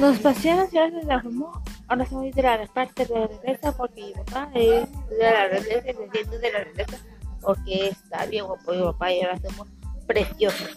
Nos paseamos y ahora se transformó. Ahora soy de la parte de la realeza porque mi papá es de la realeza y de la realeza porque está bien guapo mi papá y ahora somos preciosos.